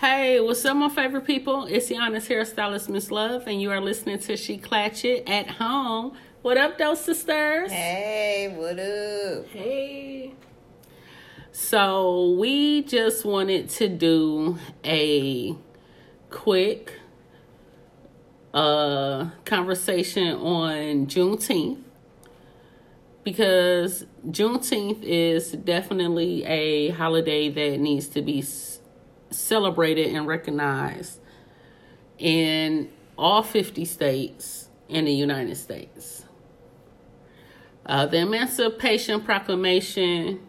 Hey, what's up, my favorite people? It's honest hairstylist, Miss Love, and you are listening to SheClachet at home. What up, those sisters? Hey, what up? Hey. So, we just wanted to do a quick uh conversation on Juneteenth because Juneteenth is definitely a holiday that needs to be celebrated and recognized in all 50 states in the United States. Uh, the Emancipation Proclamation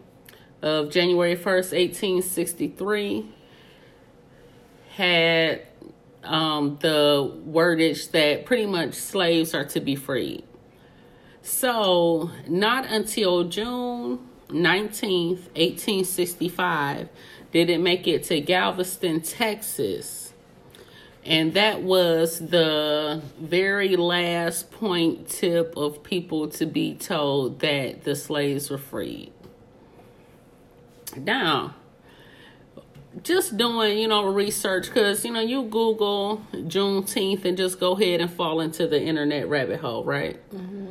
of January 1st, 1863 had um, the wordage that pretty much slaves are to be freed. So, not until June 19th, 1865, did it make it to Galveston, Texas. And that was the very last point tip of people to be told that the slaves were freed. Now, just doing, you know, research because, you know, you Google Juneteenth and just go ahead and fall into the internet rabbit hole, right? Mm-hmm.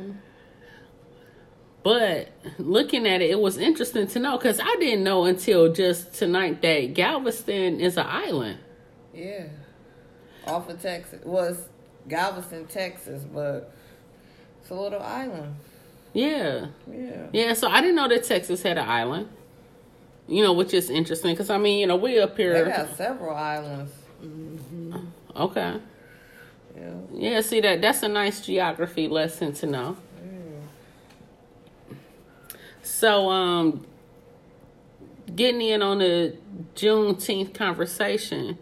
But looking at it, it was interesting to know because I didn't know until just tonight that Galveston is an island. Yeah, off of Texas was Galveston, Texas, but it's a little island. Yeah. Yeah. Yeah. So I didn't know that Texas had an island. You know, which is interesting because I mean, you know, we up here. They got several islands. Mm-hmm. Okay. Yeah. Yeah. See that that's a nice geography lesson to know. So, um, getting in on the Juneteenth conversation,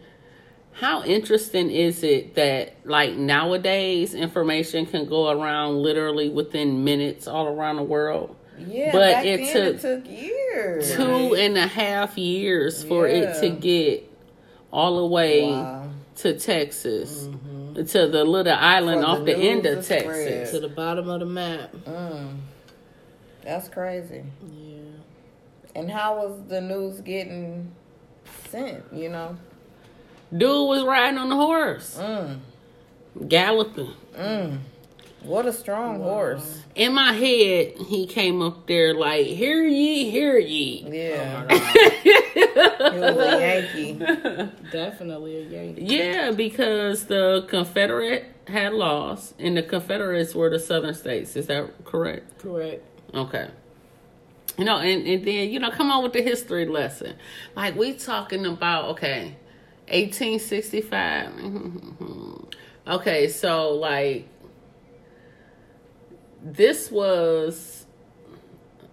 how interesting is it that, like, nowadays information can go around literally within minutes all around the world? Yeah, but it took, it took, years. Two and a half years for yeah. it to get all the way wow. to Texas. Mm-hmm. To the little island for off the, the end of Texas. To the bottom of the map. Mm. That's crazy. Yeah. And how was the news getting sent, you know? Dude was riding on the horse. Mm. Galloping. Mm. What a strong wow. horse. In my head, he came up there like, hear ye, hear ye. Yeah. Oh he was a Yankee. Definitely a Yankee. Yeah, because the Confederate had lost, and the Confederates were the southern states. Is that correct? Correct. Okay. You know, and, and then, you know, come on with the history lesson. Like, we talking about, okay, 1865. okay, so, like, this was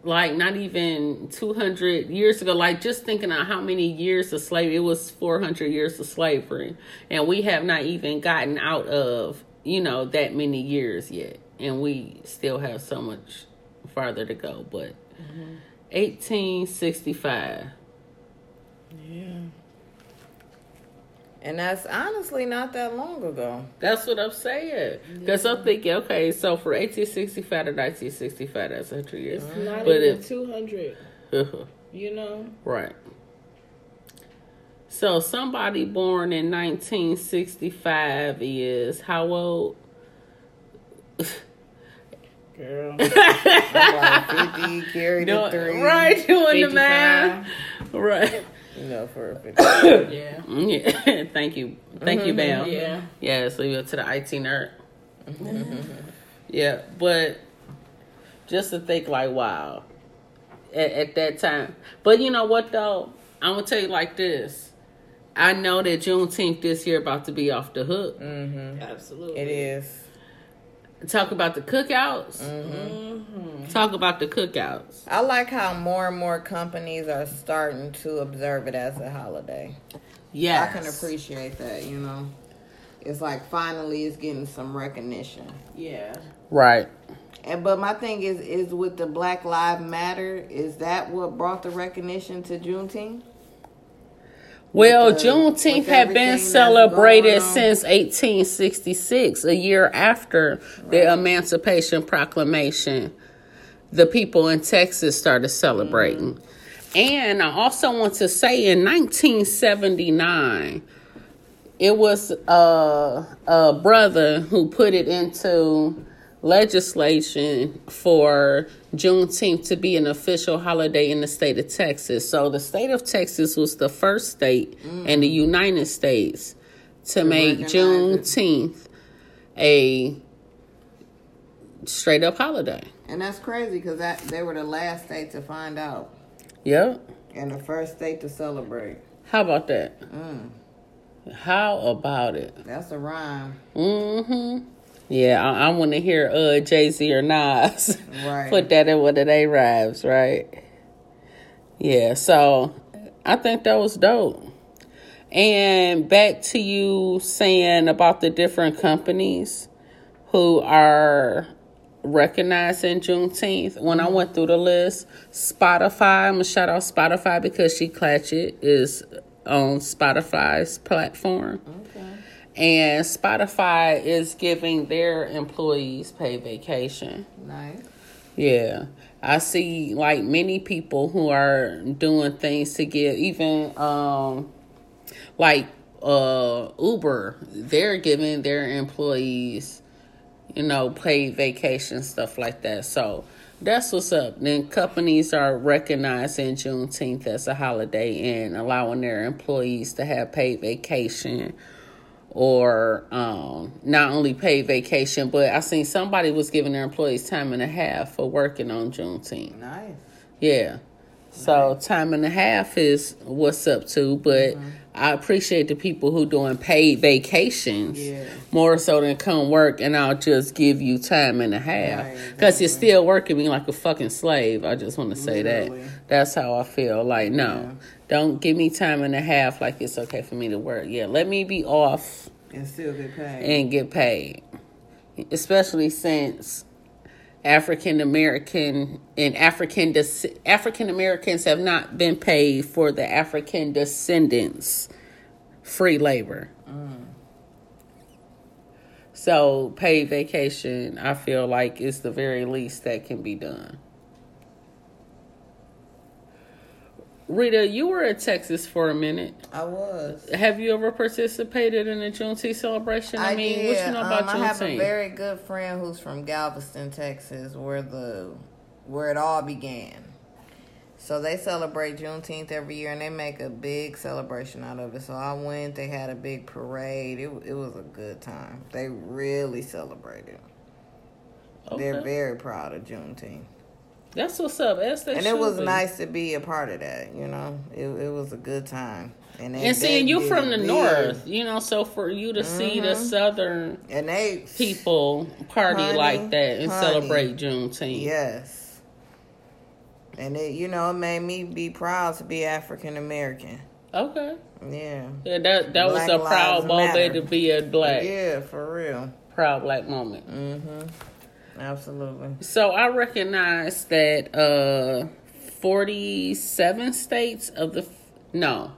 like not even 200 years ago like just thinking of how many years of slavery it was 400 years of slavery and we have not even gotten out of you know that many years yet and we still have so much farther to go, but mm-hmm. 1865. Yeah. And that's honestly not that long ago. That's what I'm saying. Because yeah. I'm thinking, okay, so for 1865 to 1965, that's 100 years. It's not but even if, 200. you know? Right. So somebody born in 1965 is how old? Girl. I'm 50, carry the three. Right, doing 55. the math. Right. You know, for a 50. yeah. yeah. Thank you. Thank mm-hmm. you, Bam. Yeah. Yeah, so you go to the IT nerd. yeah, but just to think like, wow, at, at that time. But you know what, though? I'm going to tell you like this. I know that Juneteenth this year about to be off the hook. Mm-hmm. Absolutely. It is. Talk about the cookouts. Mm-hmm. Talk about the cookouts. I like how more and more companies are starting to observe it as a holiday. Yeah, I can appreciate that. You know, it's like finally it's getting some recognition. Yeah, right. And but my thing is, is with the Black Lives Matter, is that what brought the recognition to Juneteenth? Well, the, Juneteenth had been celebrated since 1866, a year after right. the Emancipation Proclamation. The people in Texas started celebrating. Mm-hmm. And I also want to say in 1979, it was a, a brother who put it into legislation for Juneteenth to be an official holiday in the state of Texas. So the state of Texas was the first state in the United States to, make recognize it. Juneteenth a straight up holiday. And that's crazy because that they were the last state to find out Yep. and the first state to celebrate. How about that? Mm, How about it? that's a rhyme. Mm-hmm. Yeah, I, I want to hear uh Jay Z or Nas Right. put that in one of their raps, right? Yeah, so I think that was dope. And back to you saying about the different companies who are recognizing Juneteenth. When I went through the list, Spotify, I'm gonna shout out Spotify because SheClachet is on Spotify's platform. Okay. And Spotify is giving their employees paid vacation. Nice. Yeah. I see like many people who are doing things to get even um like uh Uber, they're giving their employees, you know, paid vacation, stuff like that. So that's what's up. Then companies are recognizing Juneteenth as a holiday and allowing their employees to have paid vacation or um, not only paid vacation, but I seen somebody was giving their employees time and a half for working on Juneteenth. Nice. Yeah. So time and a half is what's up to, but I appreciate the people who doing paid vacations Yeah. more so than come work and I'll just give you time and a half Right, because you're still working me like a fucking slave. I just want to say Literally. that. That's how I feel. Like no, Yeah. Don't give me time and a half like it's okay for me to work. Yeah, let me be off And still get paid. and get paid. Especially since African American and African African Americans have not been paid for the African descendants free labor. Mm. So paid vacation, I feel like is the very least that can be done. Rita, you were in Texas for a minute. I was. Have you ever participated in a Juneteenth celebration? I, mean, did. what you know about um, I have a very good friend who's from Galveston, Texas, where the where it all began. So they celebrate Juneteenth every year, and they make a big celebration out of it. So I went. They had a big parade. It it was a good time. They really celebrated. They're very proud of Juneteenth, That's what's up. As they and it was be. nice to be a part of that. You know, it it was a good time. And, they, And seeing you from the big. north, you know, so for you to see the Mhm. southern and they people party Honey, like that and honey. celebrate Juneteenth. Yes. And it, you know, it made me be proud to be African American. Okay. Yeah. Yeah, that that Black was a proud moment to be a black, Yeah, for real. proud black moment. Mm-hmm. Absolutely. So I recognize that uh 47 states of the no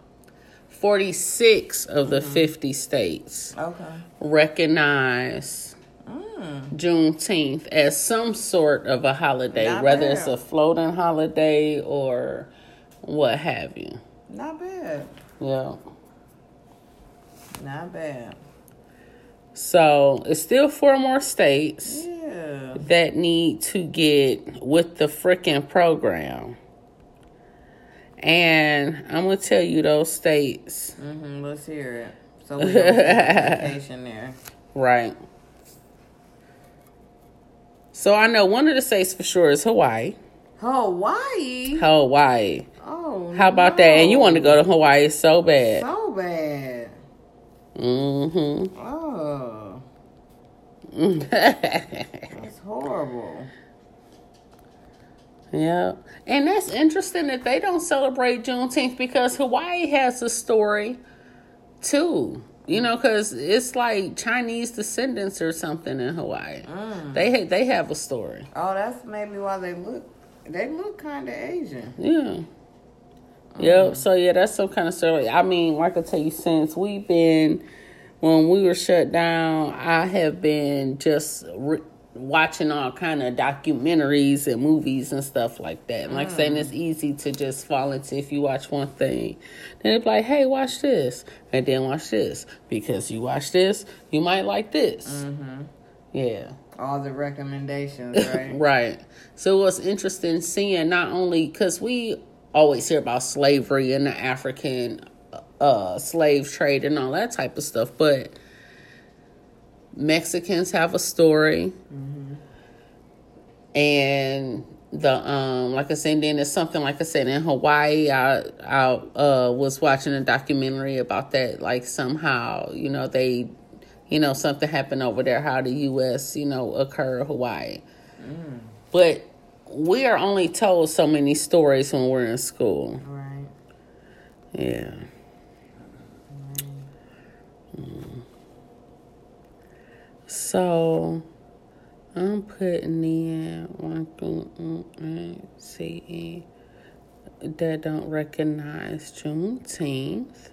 46 of the Mm-hmm. 50 states Okay. recognize Mm. Juneteenth as some sort of a holiday, Not whether it's a floating holiday or what have you. Not bad. Yeah. Not bad. So it's still four more states Yeah. that need to get with the freaking program. And I'm gonna tell you those states, Mm-hmm. Let's hear it. So we don't take vacation there. right? So I know one of the states for sure is Hawaii. Hawaii. Hawaii. Oh. How about that? And you want to go to Hawaii so bad. So bad. Mm-hmm. Oh. That's horrible. yeah. And that's interesting that they don't celebrate Juneteenth because Hawaii has a story too. You know, because it's like Chinese descendants or something in Hawaii. Mm. They ha- they have a story. Oh, that's maybe why they look. They look kind of Asian. Yeah. Yep. So yeah, that's some kind of story. I mean, like I tell you, since we've been when we were shut down, I have been just re- watching all kind of documentaries and movies and stuff like that. And like saying it's easy to just fall into if you watch one thing. Then it's like, hey, watch this. And then watch this. Because you watch this, you might like this. Mm-hmm. Yeah. All the recommendations, right? Right. So it was interesting seeing not only because we always hear about slavery and the African uh, slave trade and all that type of stuff, but Mexicans have a story, and the um like I said, then it's something like I said in Hawaii. I I uh was watching a documentary about that. Like somehow, you know, they, you know, something happened over there. How the U.S. you know occur Hawaii, but we are only told so many stories when we're in school. Right. Yeah. Mm. So I'm putting in one thing mm, mm, see that don't recognize Juneteenth.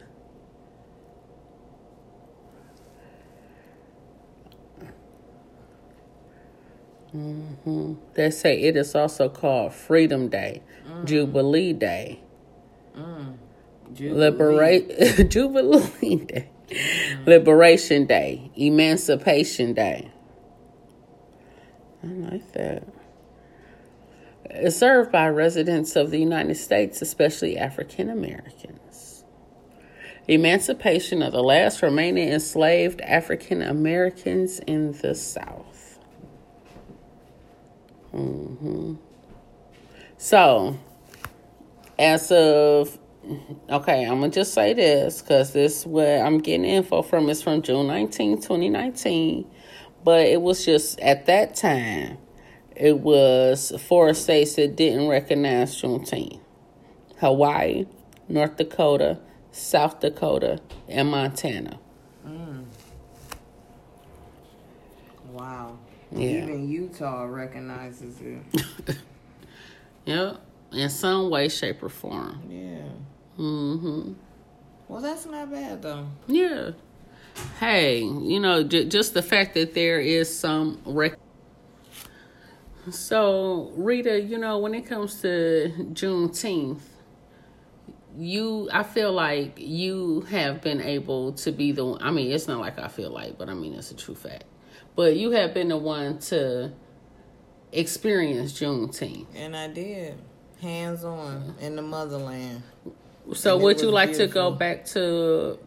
Hmm They say it is also called Freedom Day, Jubilee Day, Liberate Jubilee Day, Liberation Day, Emancipation Day. I like that. It's served by residents of the United States, especially African Americans. Emancipation of the last remaining enslaved African Americans in the South. Hmm So, as of okay, I'm gonna just say this because this where I'm getting info from is from June 19, 2019. But it was just at that time, it was four states that didn't recognize Juneteenth Hawaii, North Dakota, South Dakota, and Montana. Wow. Yeah. Even Utah recognizes it. Yep, in some way, shape, or form. Yeah. Mm-hmm. Well, that's not bad though. Yeah. Hey, you know, j- just the fact that there is some rec. So, Rita, you know, when it comes to Juneteenth, you, I feel like you have been able to be the. I mean, it's not like I feel like, but I mean, it's a true fact. But you have been the one to experience Juneteenth. And I did. Hands on in the motherland. So, And would you like to go back to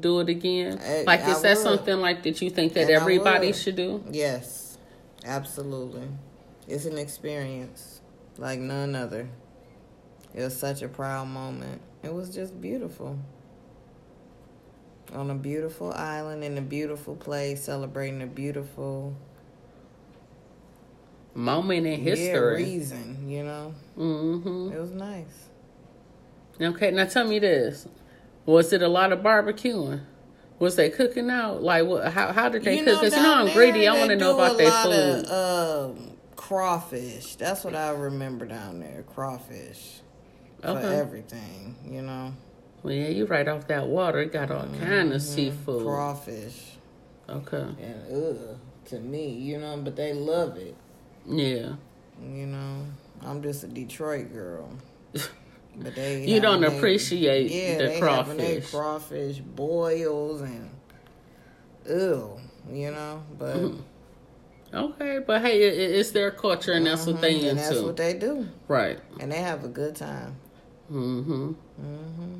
do it again? Uh, I- like, is I that would. something like that you think that And everybody should do? Yes. Absolutely. It's an experience like none other. It was such a proud moment. It was just beautiful. On a beautiful island in a beautiful place, celebrating a beautiful Moment in history. yeah, reason, you know? hmm It was nice. Okay, now tell me this: Was it a lot of barbecuing? Was they cooking out? Like, what? How how did they cook? Because you know I'm greedy. I want to know about their food. Of, um, crawfish. That's what I remember down there. Crawfish. For everything, you know? Well, yeah, you right off that water. It got all kind of seafood. Mm-hmm. Crawfish. Okay. And ugh, to me, you know, but they love it. Yeah. You know, I'm just a Detroit girl. But they You don't they- appreciate yeah, the they crawfish. crawfish boils and ew, you know. But Okay, but hey, it, it- it's their culture, and that's what they Mhm, into. and that's what they do, right. and they have a good time. Mm-hmm. hmm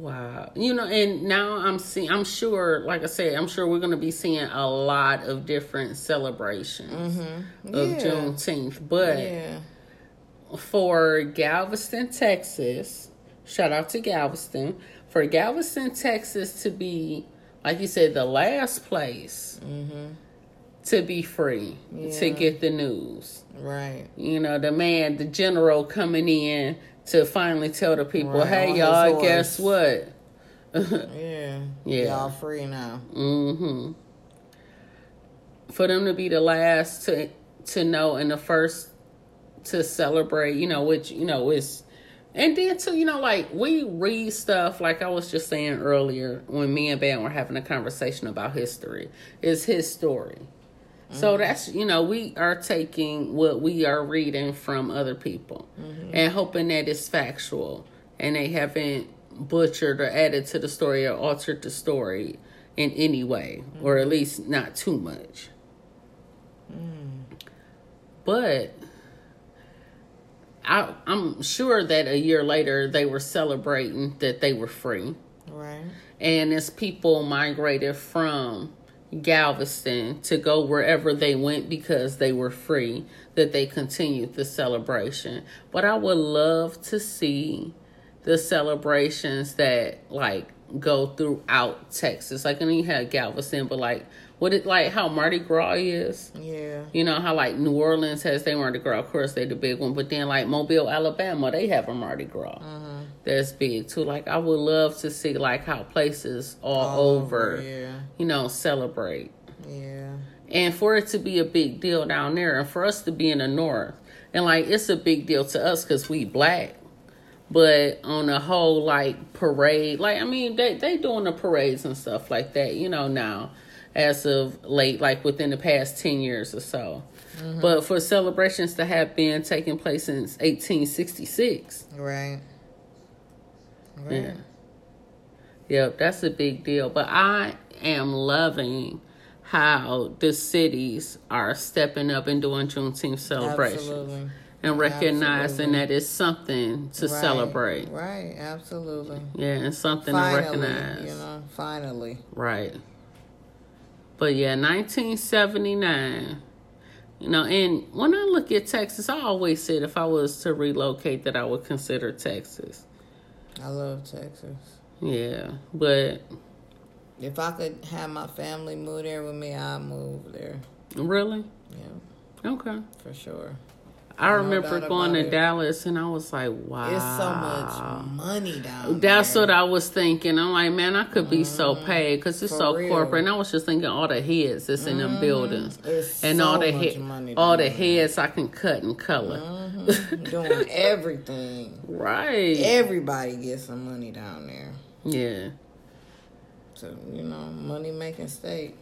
Wow. You know, and now I'm seeing, I'm sure, like I said, I'm sure we're going to be seeing a lot of different celebrations Mm-hmm. of yeah. Juneteenth. But Yeah. for Galveston, Texas, shout out to Galveston, for Galveston, Texas to be, like you said, the last place Mm-hmm. to be free to get the news. Right. You know, the man, the general coming in to finally tell the people, Right, hey, y'all, horse. guess what? Yeah. Yeah. Y'all free now. hmm For them to be the last to to know and the first to celebrate, you know, which you know is, and then too, you know, like we read stuff like I was just saying earlier when me and Ben were having a conversation about history. Is his story. So that's you know we are taking what we are reading from other people mm-hmm. and hoping that it's factual and they haven't butchered or added to the story or altered the story in any way mm-hmm. or at least not too much. Mm. But I, I'm sure that a year later they were celebrating that they were free. Right. And as people migrated from Galveston to go wherever they went because they were free, that they continued the celebration. But I would love to see the celebrations that like go throughout Texas. Like, I and you had Galveston, but like, what it like how Mardi Gras is. Yeah. You know how like New Orleans has their Mardi Gras, of course they the big one, but then like Mobile, Alabama, they have a Mardi Gras Mm-hmm. that's big too. Like I would love to see like how places all, over, yeah. you know, celebrate, Yeah. and for it to be a big deal down there, and for us to be in the north, and like it's a big deal to us because we black. But on a whole, like parade, like I mean, they they doing the parades and stuff like that, you know. Now, as of late, like within the past ten years or so, but for celebrations to have been taking place since eighteen sixty six, Right. Right. yeah, yep, that's a big deal. But I am loving how the cities are stepping up and doing Juneteenth celebrations Absolutely. and recognizing Absolutely. that it's something to Right. celebrate. Right. Absolutely. Yeah, and something finally, to recognize. you know, finally. Right. But yeah, 1979. You know, and when I look at Texas, I always said if I was to relocate that I would consider Texas. I love Texas. Yeah, but If I could have my family move there with me, I'd move there. really? Yeah, Okay. for sure. I remember doubt going to it. Dallas and I was like, wow. It's so much money down That's there. what I was thinking. I'm like, man, I could be so paid because it's For so real. corporate. And I was just thinking all the heads that's in them buildings, It's and so all the money all the heads I can cut and color. Mhm. Doing everything. Right. Everybody gets some money down there. Yeah. So, you know, money making state.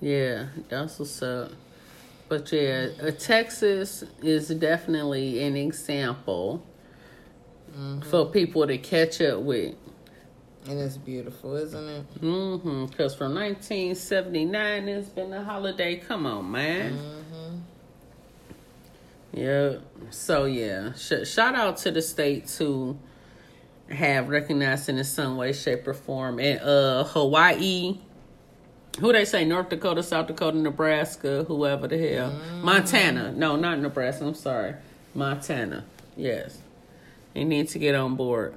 Yeah, that's what's up. But yeah, uh, Texas is definitely an example for people to catch up with. And it's beautiful, isn't it? Mm-hmm. Because from 1979, it's been a holiday. Come on, man. Mm-hmm. Yeah. So yeah, Sh- shout out to the states who have recognized in some way, shape, or form. And uh, Hawaii, who they say North Dakota, South Dakota, Nebraska, whoever the hell, Montana. No, not Nebraska. I'm sorry, Montana. Yes, they need to get on board.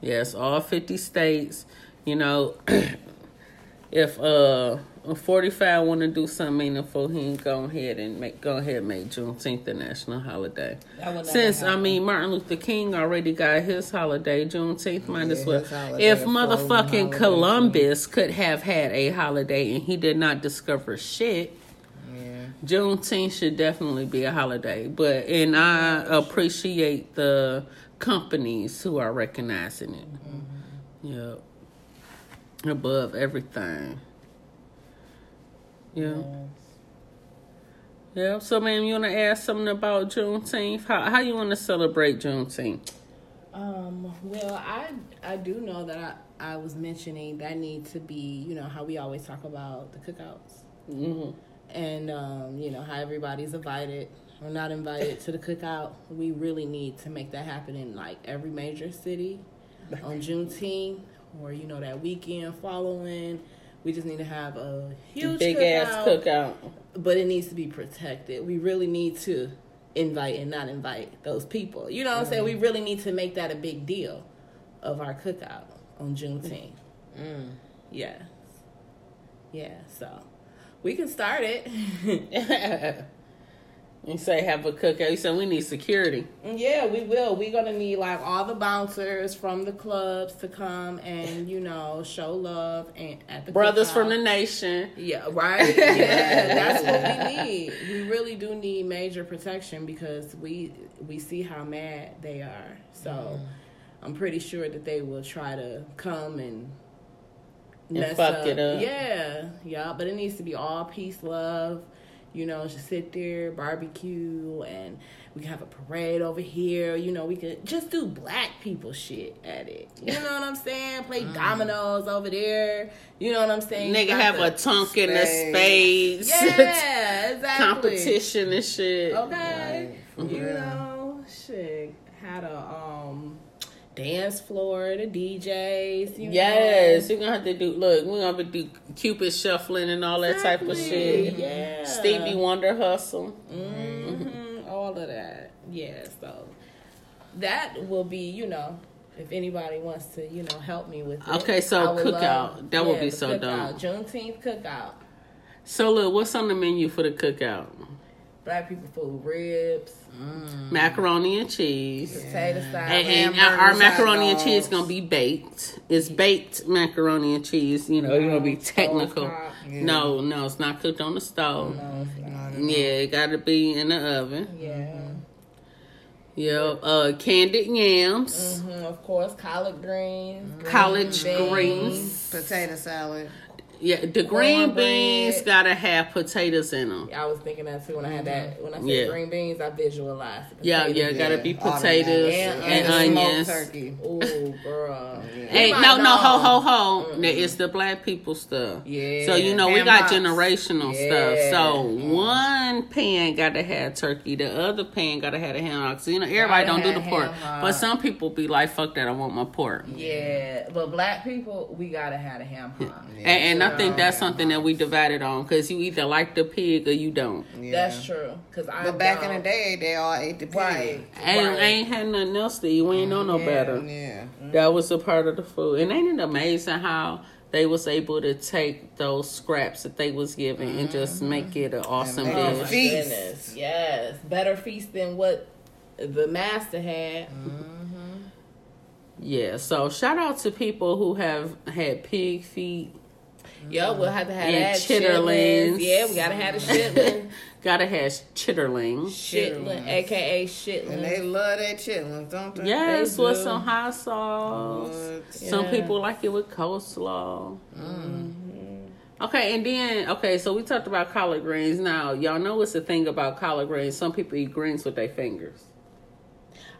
Yes, all 50 states. You know, if uh 45 want to do something meaningful, he go ahead and make go ahead and make Juneteenth a national holiday. That would never Since I mean Martin Luther King already got his holiday, Juneteenth might as Yeah, well. If motherfucking Columbus could have had a holiday and he did not discover shit, Yeah. Juneteenth should definitely be a holiday. But and I appreciate the companies who are recognizing it. Mm-hmm. Yep. Above everything. Yeah. Yeah. So, ma'am, you want to ask something about Juneteenth? How how you want to celebrate Juneteenth? Um, well, I I do know that I, I was mentioning that need to be, you know, how we always talk about the cookouts. Mm-hmm. And um, you know, how everybody's invited or not invited to the cookout. We really need to make that happen in like every major city on Juneteenth or you know that weekend following. We just need to have a huge Big cookout, ass cookout. but it needs to be protected. We really need to invite and not invite those people. You know what I'm saying? We really need to make that a big deal of our cookout on Juneteenth. Mm. Yes. Yeah, so we can start it. You say have a cookout. You said we need security. yeah, we will. We're gonna need like all the bouncers from the clubs to come and you know show love and at the Brothers cookout. from the nation. Yeah, right. Yeah, that's what we need. We really do need major protection because we we see how mad they are. So mm-hmm. I'm pretty sure that they will try to come and And fuck it up. Yeah, yeah. But it needs to be all peace, love, You know, just sit there, barbecue, and we can have a parade over here. You know, we could just do black people shit at it. You know what I'm saying? Play dominoes over there. You know what I'm saying? Nigga got have a tonk in the Spades. spades. yeah, exactly. Competition and shit. Okay. Right, you real. know, shit. Had a um dance floor, the DJs. You Yes, know. you're gonna have to do. Look, we're gonna have to do Cupid shuffling and all that type of shit. Yeah. Stevie Wonder hustle. mm-hmm. All of that. Yeah. So that will be, you know. If anybody wants to, you know, help me with it. Okay, so would cookout. That would yeah, be so cookout. dope. Juneteenth cookout. So look, what's on the menu for the cookout? Black people food, ribs, Macaroni and cheese. potato salad. And, and hamburgers, our hot macaroni and dogs. cheese gonna be baked. It's baked macaroni and cheese. You know, you're gonna be technical. Yeah. No, no, it's not cooked on the stove. No, it's not. Not Yeah, it gotta be in the oven. Yeah. Yep. Uh, candied yams, hmm Of course, collard greens, college green greens. Potato salad. Yeah, the green beans gotta have potatoes in them. I was thinking that too when I had that. When I said Yeah. green beans, I visualized. the Yeah, yeah, gotta be potatoes And- and, and onions. smoked turkey. Ooh, girl. Hey, no, might no, know. ho, ho, ho. That It's the black people stuff. Yeah. So you know we got hocks. generational Yeah. stuff. So one pan gotta have turkey, the other pan gotta have the ham hocks. You know everybody Gotta don't do the pork, ham but some people be like, "Fuck that, I want my pork." Yeah, but black people, we gotta have a ham hock. And, and I think that's something that we divided on because you either like the pig or you don't. Yeah. That's true. Cause I. But back in the day, they all ate the pig. right? Ain't, right. ain't had nothing else to eat. We ain't know no Yeah. better. Yeah. That was a part of the food. And ain't it amazing how they was able to take those scraps that they was given and just mm-hmm. make it an awesome make Oh it feast. goodness! Yes, better feast than what the master had. Mm-hmm. Yeah, so shout out to people who have had pig feet. Mm-hmm. Yup, we'll have to have And that chitterlings. chitlins. Yeah, we gotta have the chitlin. Gotta have chitterling. chitlin, aka chitlin. And they love that chitlins, don't they? Yes, They with do. some hot sauce. What? Some Yeah. people like it with coleslaw. Mm-hmm. Okay, and then okay, so we talked about collard greens. Now y'all know what's the thing about collard greens? Some people eat greens with their fingers.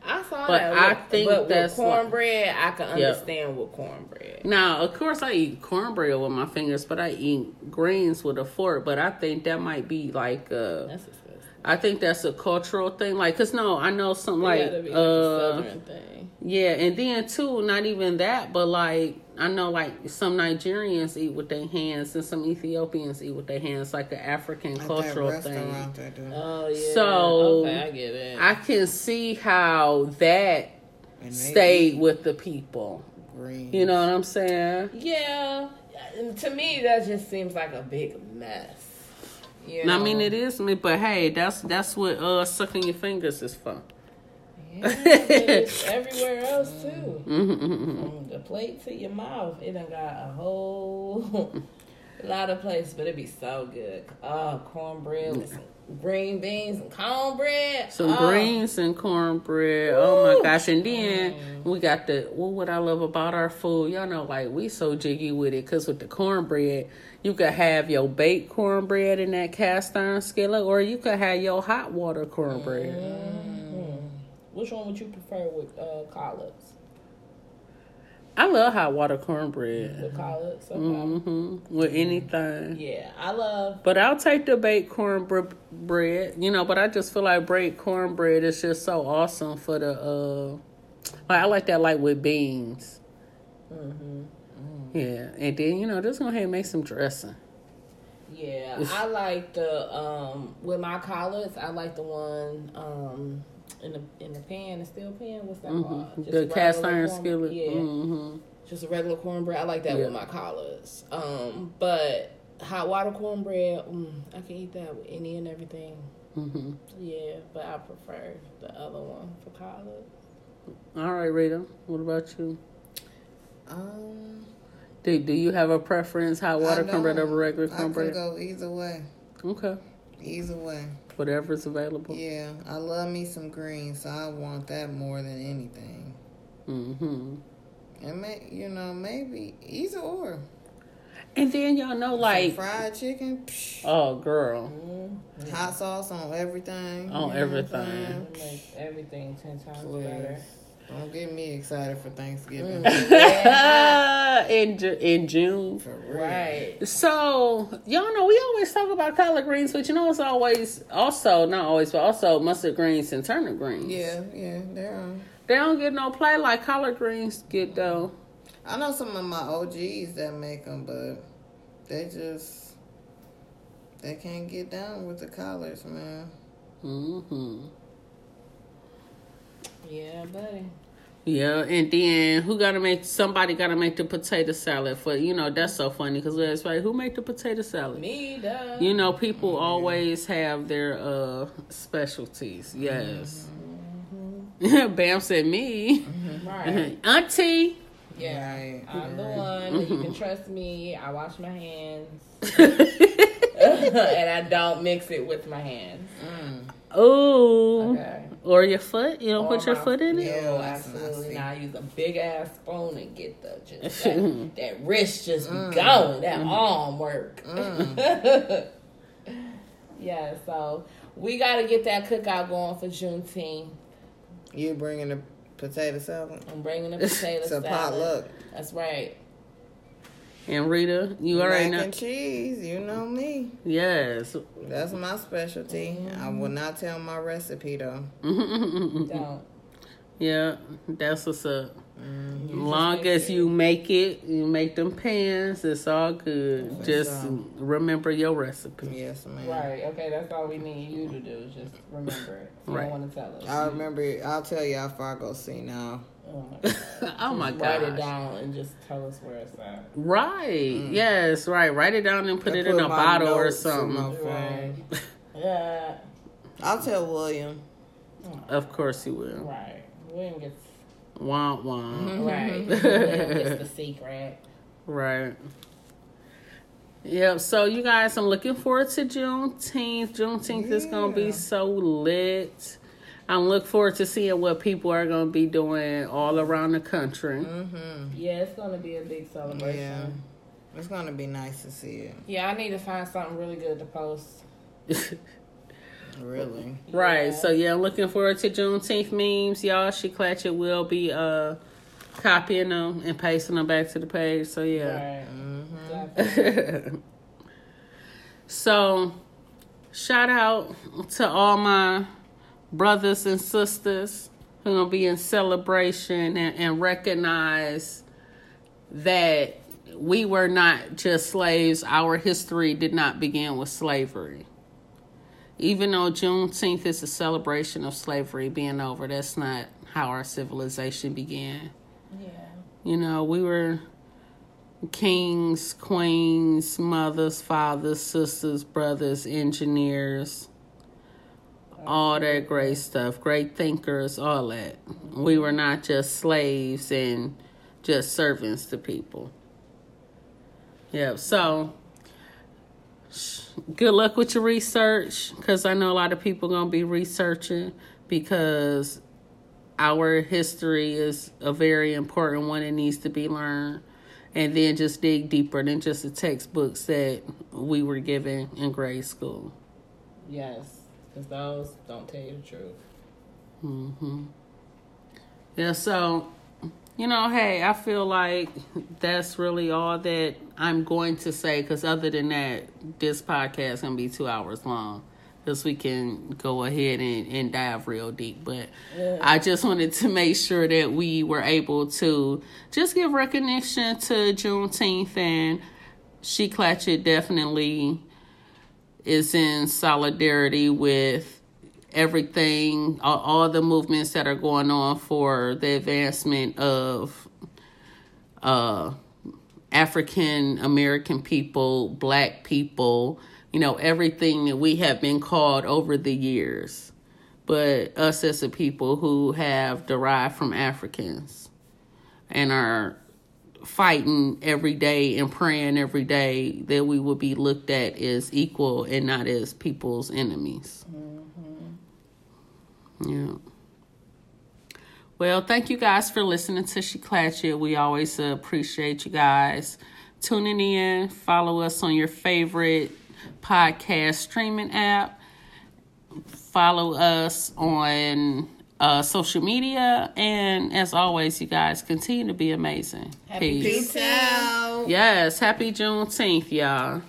I saw But that. I with- think but that's with cornbread. I can understand with cornbread. Now, of course, I eat cornbread with my fingers, but I eat greens with a fork. But I think that might be like, uh, That's disgusting. I think that's a cultural thing. Like, cause no, I know some like, It be like uh, a southern thing. yeah, and then too, not even that, but like, I know like some Nigerians eat with their hands, and some Ethiopians eat with their hands, like an African At that cultural thing. restaurant. Oh yeah. So, okay, I get it. I can see how that stayed with the people. green. You know what I'm saying? yeah. To me, that just seems like a big mess. You I mean, it is me, but hey, that's that's what uh sucking your fingers is for. Yeah, it's everywhere else too. Mm-hmm, From the plate to your mouth, it done got a whole lot of places, but it'd be so good. Oh, cornbread with some green beans and cornbread. Some oh. greens and cornbread. Oh my gosh! And then we got the what what I love about our food. Y'all know, like we so jiggy with it because with the cornbread, you could have your baked cornbread in that cast iron skillet, or you could have your hot water cornbread. Mhm. Which one would you prefer with uh, collards? I love hot water cornbread. With collards, okay. hmm With anything. Yeah, I love. But I'll take the baked cornbread, you know. But I just feel like baked cornbread is just so awesome for the. uh like, I like that, like with beans. hmm Yeah, and then you know, just go ahead and make some dressing. Yeah, I like the um with my collards. I like the one um in the in the pan, the steel pan. What's that called? hmm Just The cast iron corn- skillet. Yeah, hmm just a regular cornbread. I like that Yeah. with my collards. Um, but hot water cornbread, mm, I can eat that with any and everything. hmm Yeah, but I prefer the other one for collards. All right, Rita. What about you? Um, Do Do you have a preference? Hot water cornbread don't. over regular I cornbread? can go either way. Okay, Either way. Whatever's available. Yeah, I love me some greens, so I want that more than anything. Mm hmm And may, you know, maybe either or. And then y'all know, like, fried chicken, psh, oh girl, hot sauce on everything. On you know what I'm everything. saying? Everything ten times Please. better. Don't get me excited for Thanksgiving. in Ju- in June. For real. Right. So y'all know we always talk about collard greens, but you know it's always also not always, but also mustard greens and turnip greens. Yeah, yeah, they're they don't get no play like collard greens get though. I know some of my OGs that make them, but they just they can't get down with the collards, man. hmm Yeah, buddy. Yeah, and then who gotta make somebody gotta make the potato salad for you know that's so funny because it's like who make the potato salad? Me, duh. You know, people mm-hmm. always have their uh specialties. Mm-hmm. Yes. Mm-hmm. Bam said me, Right. auntie. Yeah. Right. I'm the one. You can trust me. I wash my hands. Mm-hmm. and I don't mix it with my hands. Mm. Ooh. Okay. Or your foot? You don't Or put your foot in it? Yeah. No, absolutely nasty. not. I use a big ass spoon and get the just that, that wrist just be mm. going, that mm. arm work. Mm. yeah, so we got to get that cookout going for Juneteenth. You bringing the potato salad? I'm bringing the potato It's a potluck. That's right. And Rita, you already Mac know. and cheese, you know me. Yes. That's my specialty. I will not tell my recipe though. Don't. Yeah, that's what's up. Mm-hmm. You just Long make as it. you make it, you make them pans, it's all good. For Just sure. remember your recipe. Yes, ma'am. Right. Okay. That's all we need you to do. Is Just remember it. You Right. don't want to tell us. I remember. I'll tell you how far I go see now. Oh my god. oh my Just Write it down and just tell us where it's at. Right. Mm. Yes, right. Write it down and put I it in a bottle or something. Right. Yeah. I'll tell William. Oh. Of course you will. Right. William gets Wah wah. right. William gets the secret. Right. Yep. So you guys, I'm looking forward to Juneteenth. Juneteenth is gonna be so lit. I'm looking forward to seeing what people are gonna be doing all around the country. Mm-hmm. Yeah, it's gonna be a big celebration. Yeah. It's gonna be nice to see it. Yeah, I need to find something really good to post. Really. Right. Yeah. So yeah, I'm looking forward to Juneteenth memes, y'all. SheClachet will be uh copying them and pasting them back to the page. So yeah. Right. Mm-hmm. So shout out to all my brothers and sisters who gonna be in celebration and, and recognize that we were not just slaves. Our history did not begin with slavery. Even though Juneteenth is a celebration of slavery being over, that's not how our civilization began. Yeah. You know, we were kings, queens, mothers, fathers, sisters, brothers, engineers, all that great stuff, great thinkers, all that. We were not just slaves and just servants to people. Yeah, so good luck with your research because I know a lot of people going to be researching because our history is a very important one that needs to be learned and then just dig deeper than just the textbooks that we were given in grade school Yes. Because those don't tell you the truth. hmm yeah so you know hey i feel like that's really all that i'm going to say because other than that this podcast is going to be two hours long because we can go ahead and, and dive real deep. But i just wanted to make sure that we were able to just give recognition to juneteenth and SheClachet definitely is in solidarity with everything, all, all the movements that are going on for the advancement of uh, African American people, black people, you know, everything that we have been called over the years. But us as a people who have derived from Africans and are fighting every day and praying every day that we will be looked at as equal and not as people's enemies. Mm-hmm. Yeah. Well, thank you guys for listening to SheClachet. We always appreciate you guys tuning in. Follow us on your favorite podcast streaming app. Follow us on uh, social media. And as always, you guys continue to be amazing. Happy Peace. Peace out. Yes, happy Juneteenth, y'all.